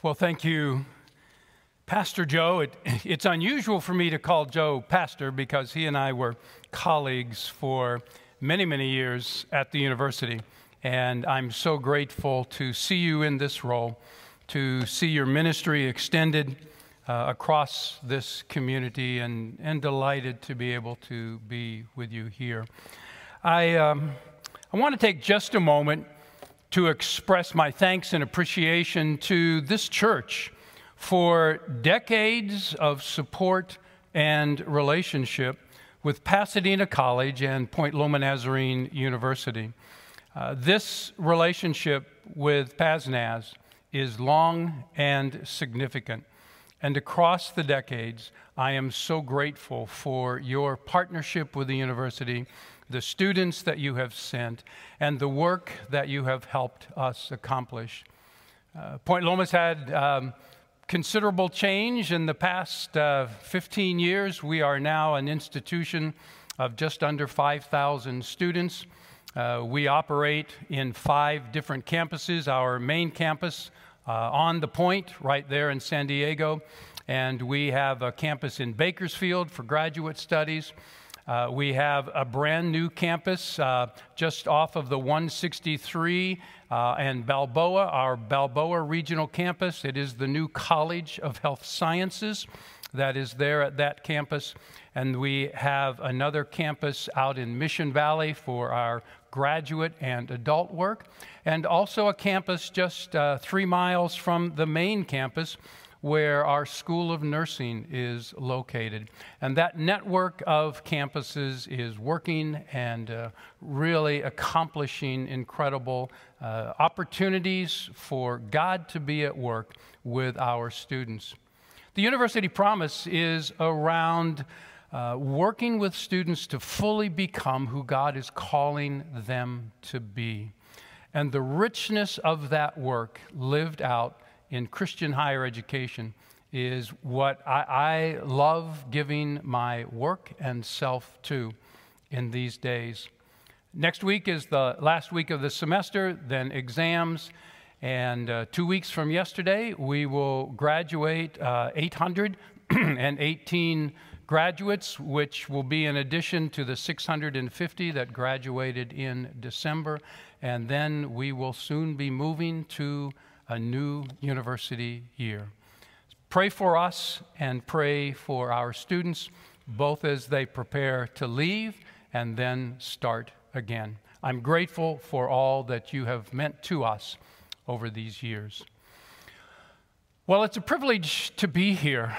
Well, thank you, Pastor Joe. It, it's unusual for me to call Joe Pastor because he and I were colleagues for many, many years at the university. And I'm so grateful to see you in this role, to see your ministry extended uh, across this community, and, and delighted to be able to be with you here. I, um, I want to take just a moment to express my thanks and appreciation to this church for decades of support and relationship with Pasadena College and Point Loma Nazarene University. Uh, this relationship with PazNaz is long and significant. And across the decades, I am so grateful for your partnership with the university, the students that you have sent, and the work that you have helped us accomplish. Uh, Point Loma's had um, considerable change in the past uh, 15 years. We are now an institution of just under 5,000 students. Uh, we operate in five different campuses. Our main campus on the point, right there in San Diego, and we have a campus in Bakersfield for graduate studies. Uh, we have a brand new campus uh, just off of the 163 uh, and Balboa, our Balboa Regional Campus. It is the new College of Health Sciences that is there at that campus. And we have another campus out in Mission Valley for our graduate and adult work, and also a campus just uh, three miles from the main campus where our School of Nursing is located. And that network of campuses is working and uh, really accomplishing incredible uh, opportunities for God to be at work with our students. The University Promise is around uh, working with students to fully become who God is calling them to be. And the richness of that work lived out in Christian higher education is what I, I love giving my work and self to in these days. Next week is the last week of the semester, then exams. And uh, two weeks from yesterday, we will graduate uh, 818 graduates, which will be in addition to the 650 that graduated in December. And then we will soon be moving to a new university year. Pray for us and pray for our students, both as they prepare to leave and then start again. I'm grateful for all that you have meant to us over these years. Well, it's a privilege to be here.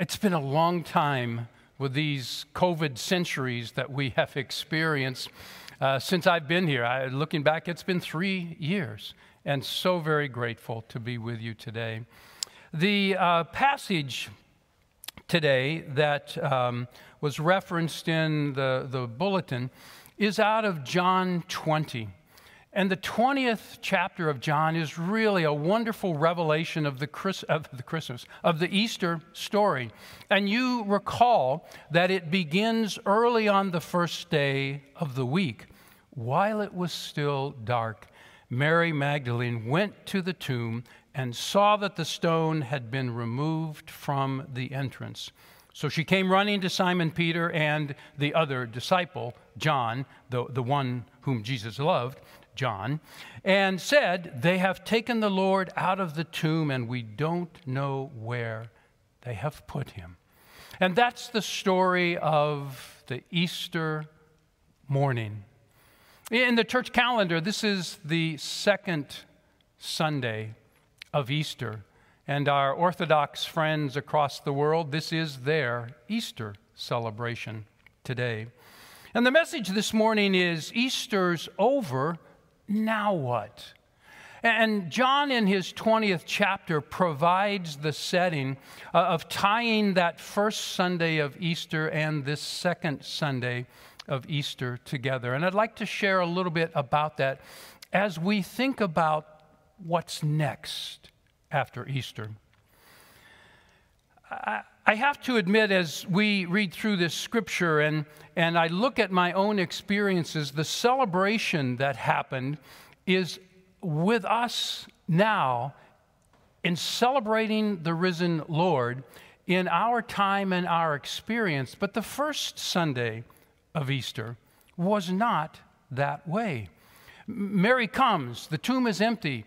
It's been a long time with these COVID centuries that we have experienced uh, since I've been here. I, looking back, it's been three years and so very grateful to be with you today. The uh, passage today that um, was referenced in the, the bulletin is out of John 20. And the 20th chapter of John is really a wonderful revelation of the, Chris, of the Christmas, of the Easter story. And you recall that it begins early on the first day of the week, while it was still dark. Mary Magdalene went to the tomb and saw that the stone had been removed from the entrance. So she came running to Simon Peter and the other disciple, John, the, the one whom Jesus loved, John, and said, They have taken the Lord out of the tomb, and we don't know where they have put him. And that's the story of the Easter morning. In the church calendar, this is the second Sunday of Easter. And our Orthodox friends across the world, this is their Easter celebration today. And the message this morning is Easter's over, now what? And John, in his 20th chapter, provides the setting uh, of tying that first Sunday of Easter and this second Sunday of Easter together. And I'd like to share a little bit about that as we think about what's next after Easter. I have to admit, as we read through this scripture and, and I look at my own experiences, the celebration that happened is with us now in celebrating the risen Lord in our time and our experience. But the first Sunday of Easter was not that way. Mary comes, the tomb is empty,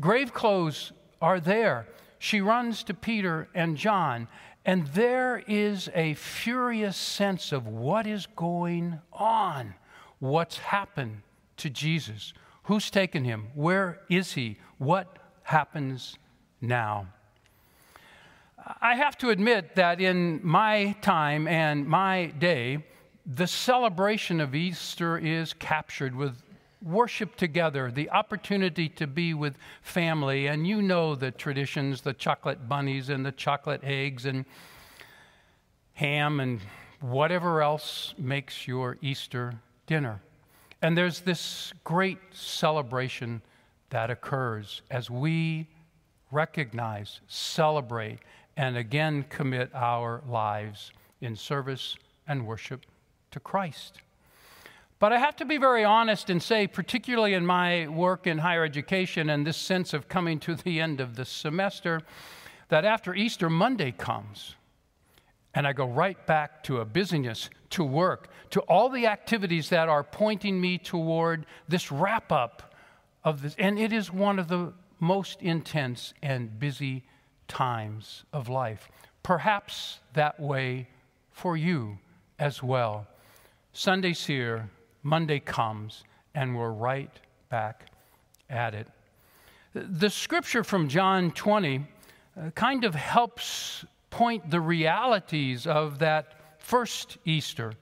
grave clothes are there. She runs to Peter and John, and there is a furious sense of what is going on, what's happened to Jesus, who's taken him, where is he, what happens now. I have to admit that in my time and my day, the celebration of Easter is captured with worship together, the opportunity to be with family, and you know the traditions the chocolate bunnies and the chocolate eggs and ham and whatever else makes your Easter dinner. And there's this great celebration that occurs as we recognize, celebrate, and again commit our lives in service and worship to Christ. But I have to be very honest and say, particularly in my work in higher education and this sense of coming to the end of the semester, that after Easter Monday comes, and I go right back to a busyness, to work, to all the activities that are pointing me toward this wrap up of this. And it is one of the most intense and busy times of life. Perhaps that way for you as well. Sunday's here, Monday comes, and we're right back at it. The scripture from John 20 uh, kind of helps point the realities of that first Easter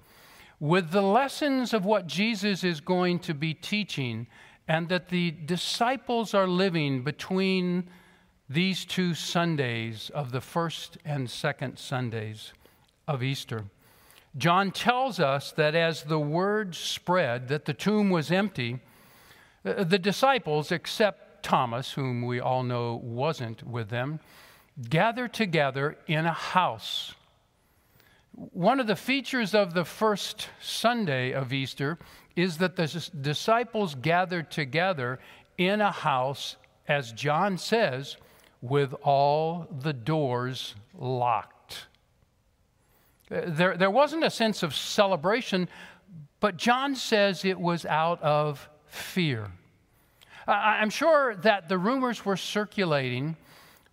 with the lessons of what Jesus is going to be teaching and that the disciples are living between these two Sundays of the first and second Sundays of Easter. John tells us that as the word spread that the tomb was empty, uh, the disciples, except Thomas, whom we all know wasn't with them, gathered together in a house. One of the features of the first Sunday of Easter is that the disciples gathered together in a house, as John says, with all the doors locked. There, there wasn't a sense of celebration, but John says it was out of fear. I'm sure that the rumors were circulating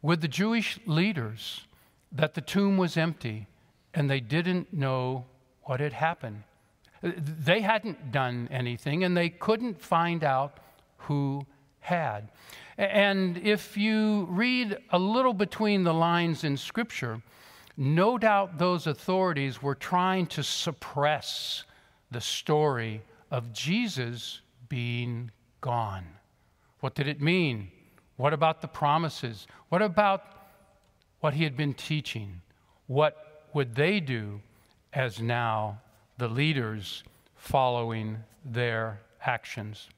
with the Jewish leaders that the tomb was empty and they didn't know what had happened. They hadn't done anything and they couldn't find out who had. And if you read a little between the lines in Scripture, no doubt those authorities were trying to suppress the story of Jesus being gone. What did it mean? What about the promises? What about what he had been teaching? What would they do as now the leaders following their actions.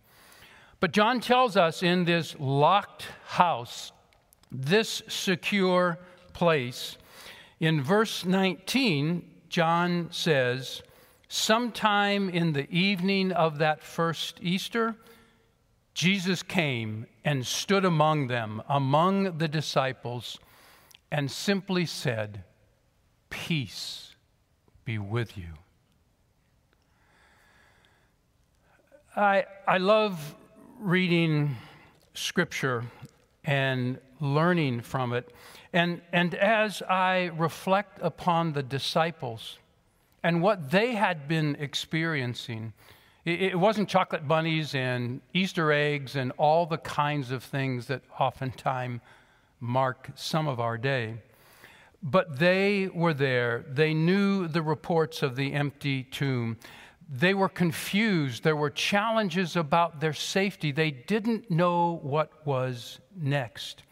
But John tells us in this locked house, this secure place, in verse 19, John says, Sometime in the evening of that first Easter, Jesus came and stood among them, among the disciples, and simply said, Peace be with you. I, I love reading scripture and learning from it. And, and as I reflect upon the disciples and what they had been experiencing, it, it wasn't chocolate bunnies and Easter eggs and all the kinds of things that oftentimes mark some of our day. But they were there. They knew the reports of the empty tomb. They were confused. There were challenges about their safety. They didn't know what was next.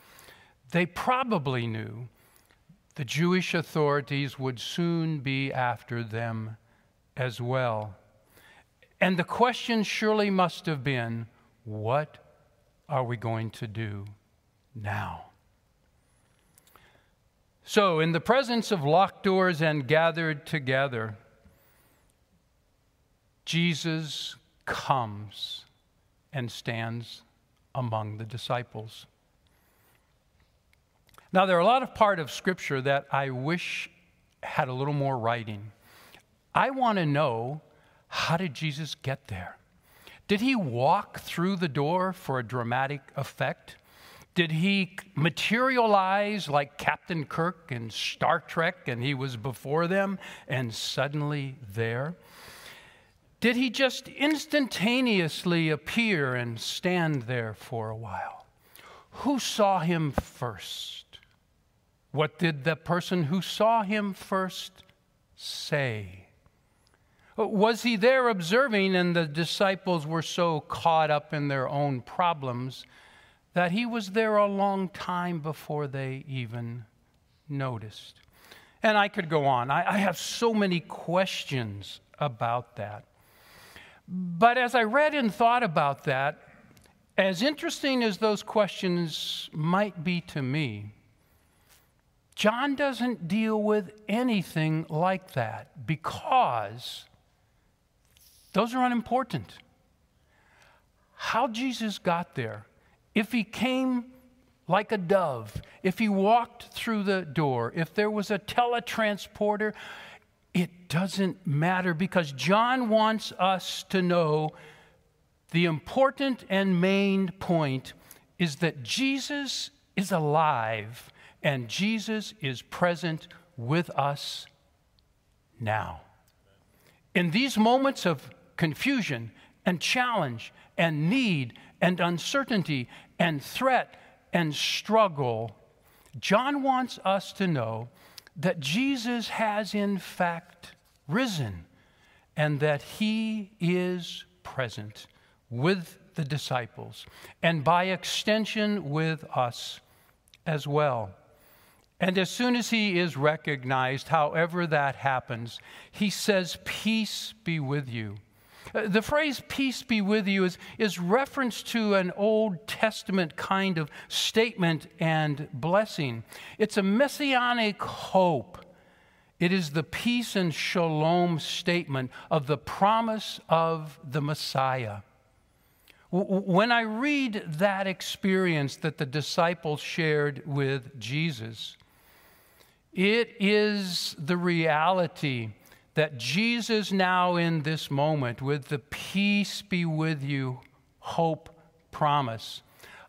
They probably knew the Jewish authorities would soon be after them as well. And the question surely must have been what are we going to do now? So, in the presence of locked doors and gathered together, Jesus comes and stands among the disciples. Now, there are a lot of part of Scripture that I wish had a little more writing. I want to know how did Jesus get there? Did he walk through the door for a dramatic effect? Did he materialize like Captain Kirk in Star Trek and he was before them and suddenly there? Did he just instantaneously appear and stand there for a while? Who saw him first? What did the person who saw him first say? Was he there observing and the disciples were so caught up in their own problems that he was there a long time before they even noticed. And I could go on. I, I, have so many questions about that. But as I read and thought about that, as interesting as those questions might be to me, John doesn't deal with anything like that because those are unimportant. How Jesus got there if he came like a dove, if he walked through the door, if there was a teletransporter, it doesn't matter because John wants us to know the important and main point is that Jesus is alive and Jesus is present with us now. In these moments of confusion and challenge and need and uncertainty and threat and struggle, John wants us to know that Jesus has in fact risen and that he is present with the disciples and by extension with us as well. And as soon as he is recognized, however that happens, he says, Peace be with you. Uh, the phrase peace be with you is, is reference to an Old Testament kind of statement and blessing. It's a messianic hope. It is the peace and shalom statement of the promise of the Messiah. When I read that experience that the disciples shared with Jesus, it is the reality that Jesus, now in this moment, with the peace be with you, hope promise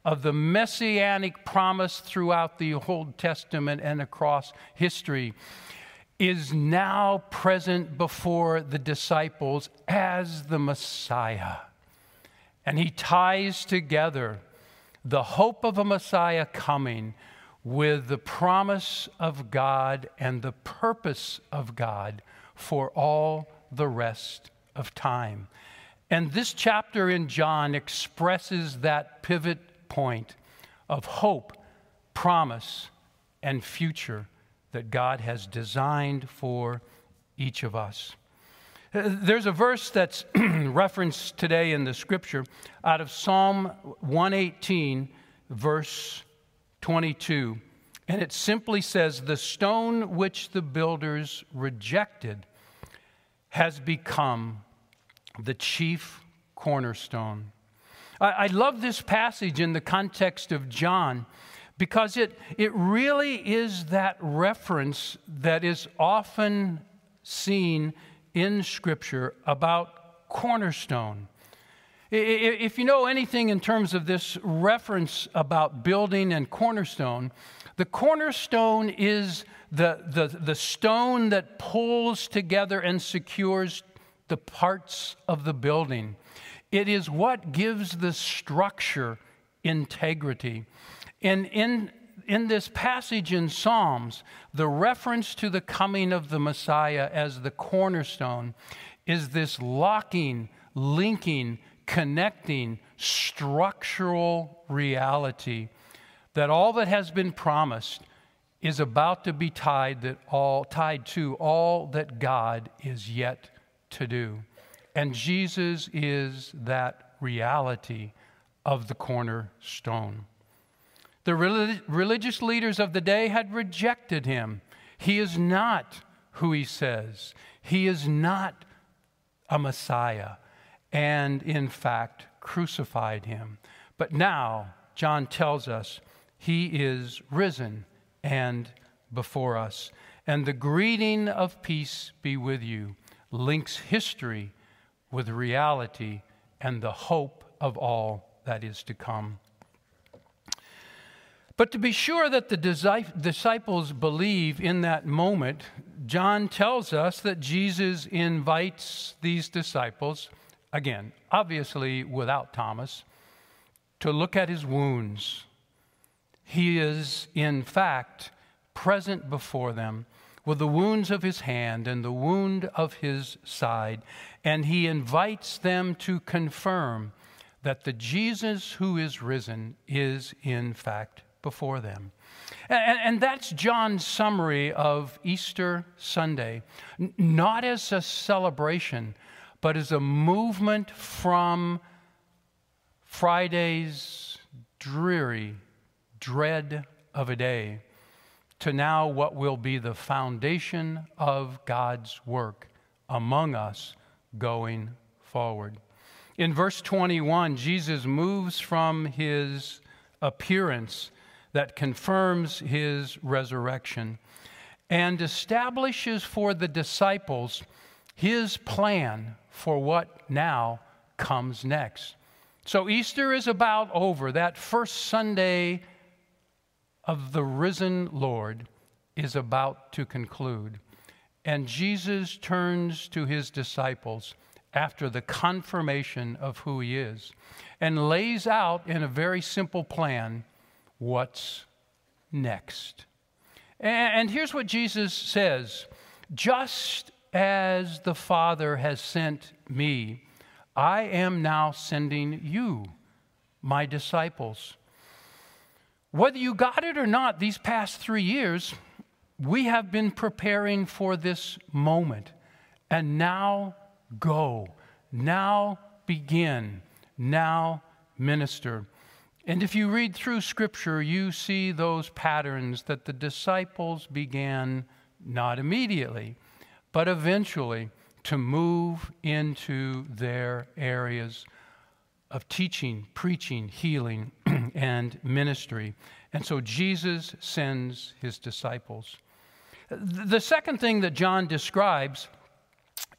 of the messianic promise throughout the Old Testament and across history, is now present before the disciples as the Messiah. And he ties together the hope of a Messiah coming with the promise of God and the purpose of God for all the rest of time. And this chapter in John expresses that pivot point of hope, promise, and future that God has designed for each of us. There's a verse that's referenced today in the scripture out of Psalm 118, verse 22. And it simply says, The stone which the builders rejected has become the chief cornerstone. I, I, love this passage in the context of John because it, it really is that reference that is often seen in Scripture about cornerstone. If you know anything in terms of this reference about building and cornerstone, the cornerstone is the, the, the stone that pulls together and secures the parts of the building. It is what gives the structure integrity. And in, in this passage in Psalms, the reference to the coming of the Messiah as the cornerstone is this locking, linking, connecting, structural reality that all that has been promised is about to be tied that all tied to all that God is yet to do. And Jesus is that reality of the cornerstone. The religious leaders of the day had rejected him. He is not who he says. He is not a Messiah, and in fact, crucified him. But now, John tells us he is risen and before us. And the greeting of peace be with you links history with reality and the hope of all that is to come. But to be sure that the disciples believe in that moment, John tells us that Jesus invites these disciples, again, obviously without Thomas, to look at his wounds. He is, in fact, present before them with the wounds of his hand and the wound of his side, and he invites them to confirm that the Jesus who is risen is, in fact, before them. And, and, that's John's summary of Easter Sunday, not as a celebration, but as a movement from Friday's dreary dread of a day to now what will be the foundation of God's work among us going forward. In verse 21, Jesus moves from his appearance that confirms his resurrection and establishes for the disciples his plan for what now comes next. So Easter is about over. That first Sunday of the risen Lord is about to conclude. And Jesus turns to his disciples after the confirmation of who he is and lays out in a very simple plan what's next. And here's what Jesus says Just as the Father has sent me, I am now sending you, my disciples. Whether you got it or not, these past three years, we have been preparing for this moment. And now go. Now begin. Now minister. And if you read through Scripture, you see those patterns that the disciples began not immediately, but eventually to move into their areas of teaching, preaching, healing, and ministry. And so Jesus sends his disciples. The second thing that John describes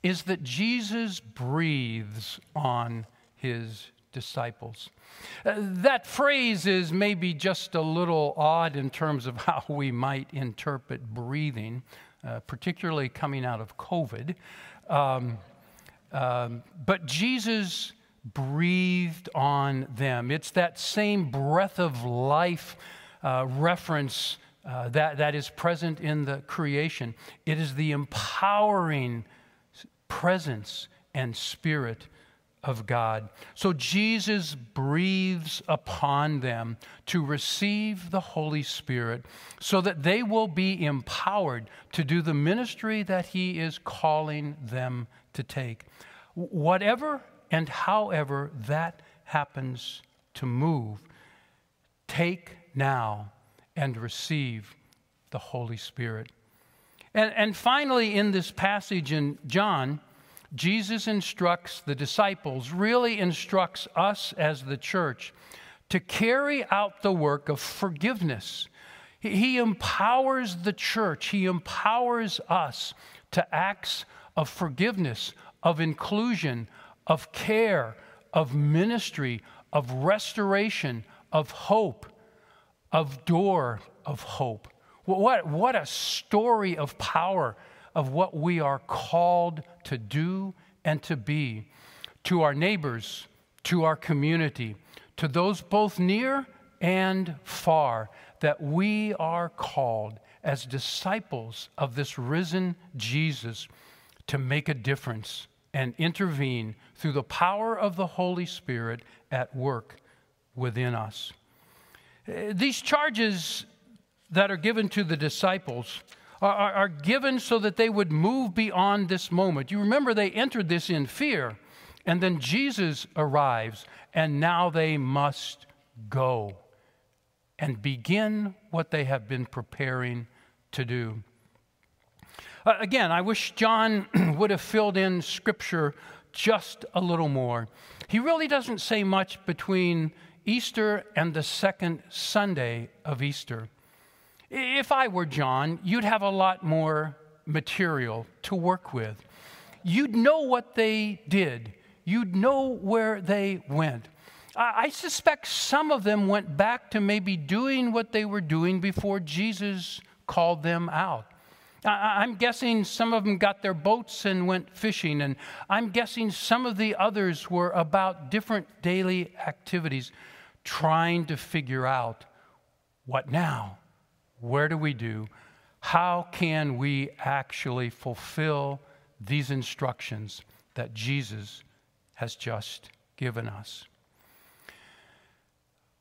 is that Jesus breathes on his disciples. Uh, that phrase is maybe just a little odd in terms of how we might interpret breathing, uh, particularly coming out of COVID. Um, um, but Jesus breathed on them. It's that same breath of life uh, reference uh, that, that is present in the creation. It is the empowering presence and spirit of God. So Jesus breathes upon them to receive the Holy Spirit so that they will be empowered to do the ministry that He is calling them to take. Whatever and however that happens to move, take now and receive the Holy Spirit. And, and finally, in this passage in John, Jesus instructs the disciples, really instructs us as the church, to carry out the work of forgiveness. He empowers the church, He empowers us to acts of forgiveness, of inclusion, of care, of ministry, of restoration, of hope, of door of hope. What, what a story of power of what we are called to do and to be to our neighbors, to our community, to those both near and far, that we are called as disciples of this risen Jesus to make a difference and intervene through the power of the Holy Spirit at work within us. Uh, these charges that are given to the disciples are, are, given so that they would move beyond this moment. You remember they entered this in fear, and then Jesus arrives, and now they must go and begin what they have been preparing to do. Uh, again, I wish John would have filled in scripture just a little more. He really doesn't say much between Easter and the second Sunday of Easter. If I were John, you'd have a lot more material to work with. You'd know what they did, you'd know where they went. I suspect some of them went back to maybe doing what they were doing before Jesus called them out. I'm guessing some of them got their boats and went fishing, and I'm guessing some of the others were about different daily activities, trying to figure out what now? Where do we do? How can we actually fulfill these instructions that Jesus has just given us?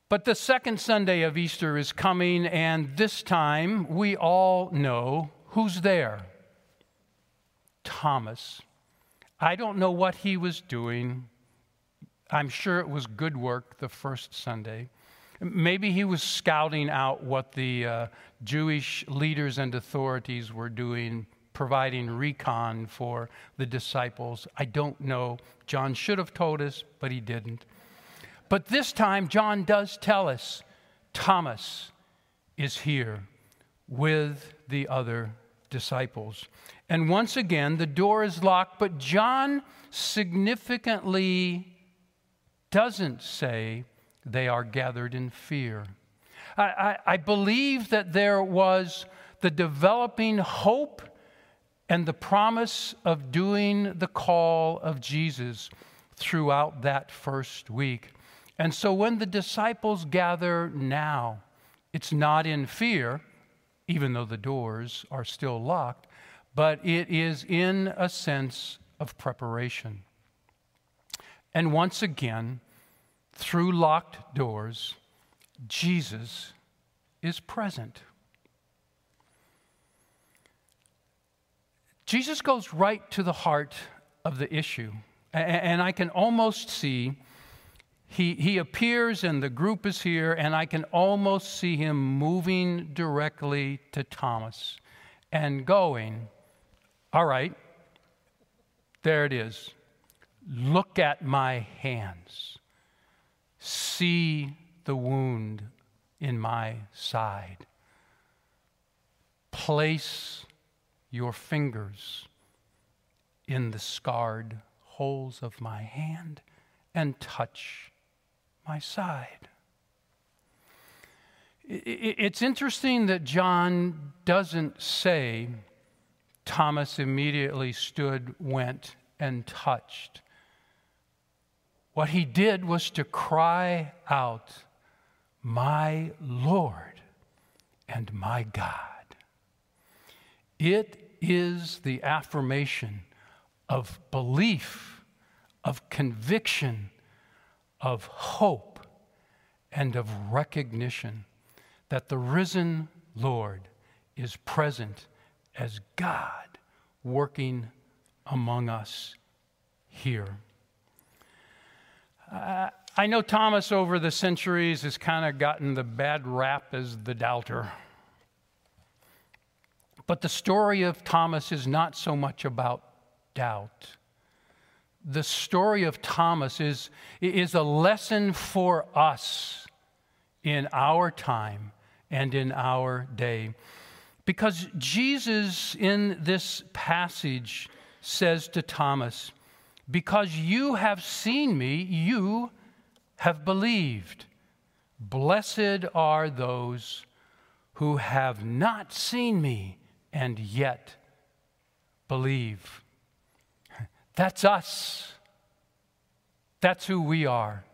But the second Sunday of Easter is coming, and this time we all know who's there. Thomas. I don't know what he was doing. I'm sure it was good work the first Sunday. Maybe he was scouting out what the uh, Jewish leaders and authorities were doing, providing recon for the disciples. I don't know. John should have told us, but he didn't. But this time, John does tell us Thomas is here with the other disciples. And once again, the door is locked, but John significantly doesn't say they are gathered in fear. I, I, I believe that there was the developing hope and the promise of doing the call of Jesus throughout that first week. And so when the disciples gather now, it's not in fear, even though the doors are still locked, but it is in a sense of preparation. And once again, through locked doors, Jesus is present. Jesus goes right to the heart of the issue. And I can almost see he, he appears and the group is here, and I can almost see him moving directly to Thomas and going, All right, there it is. Look at my hands. See the wound in my side. Place your fingers in the scarred holes of my hand and touch my side. It's interesting that John doesn't say Thomas immediately stood, went, and touched. What he did was to cry out, My Lord and my God. It is the affirmation of belief, of conviction, of hope and of recognition that the risen Lord is present as God working among us here. Uh, I know Thomas over the centuries has kind of gotten the bad rap as the doubter. But the story of Thomas is not so much about doubt the story of Thomas is, is a lesson for us in our time and in our day. Because Jesus, in this passage, says to Thomas, Because you have seen me, you have believed. Blessed are those who have not seen me and yet believe. That's us. That's who we are.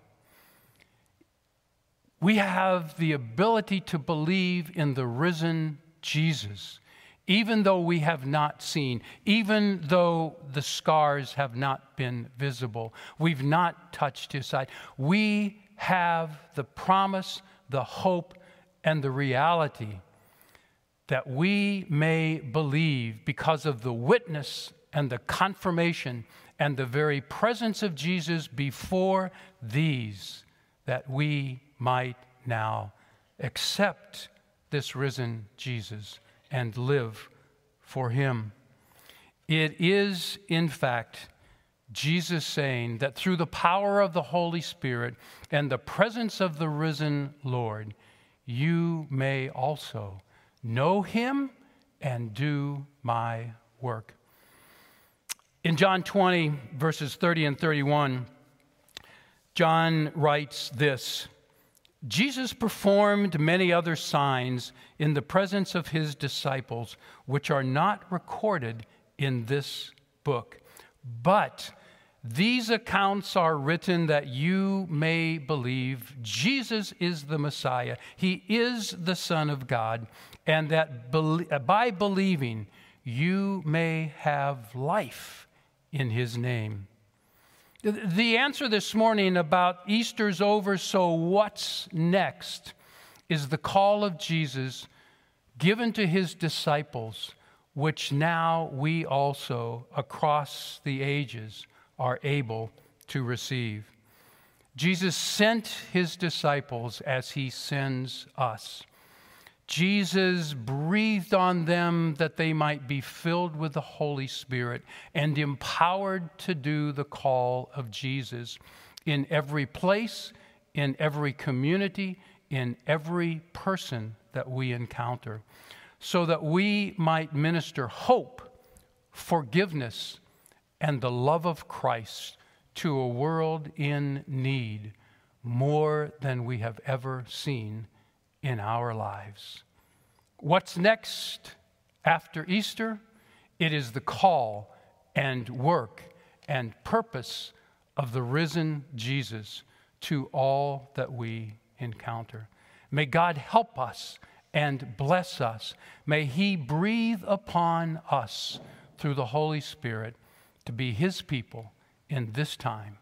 We have the ability to believe in the risen Jesus, even though we have not seen, even though the scars have not been visible. We've not touched his side. We have the promise, the hope, and the reality that we may believe because of the witness and the confirmation and the very presence of Jesus before these, that we might now accept this risen Jesus and live for him. It is, in fact, Jesus saying that through the power of the Holy Spirit and the presence of the risen Lord, you may also know him and do my work. In John 20, verses 30 and 31, John writes this Jesus performed many other signs in the presence of his disciples, which are not recorded in this book. But these accounts are written that you may believe Jesus is the Messiah, he is the Son of God, and that uh, by believing you may have life in his name. The answer this morning about Easter's over, so what's next, is the call of Jesus given to his disciples, which now we also, across the ages, are able to receive. Jesus sent his disciples as he sends us. Jesus breathed on them that they might be filled with the Holy Spirit and empowered to do the call of Jesus in every place, in every community, in every person that we encounter, so that we might minister hope, forgiveness, and the love of Christ to a world in need more than we have ever seen in our lives. What's next after Easter? It is the call and work and purpose of the risen Jesus to all that we encounter. May God help us and bless us. May He breathe upon us through the Holy Spirit to be His people in this time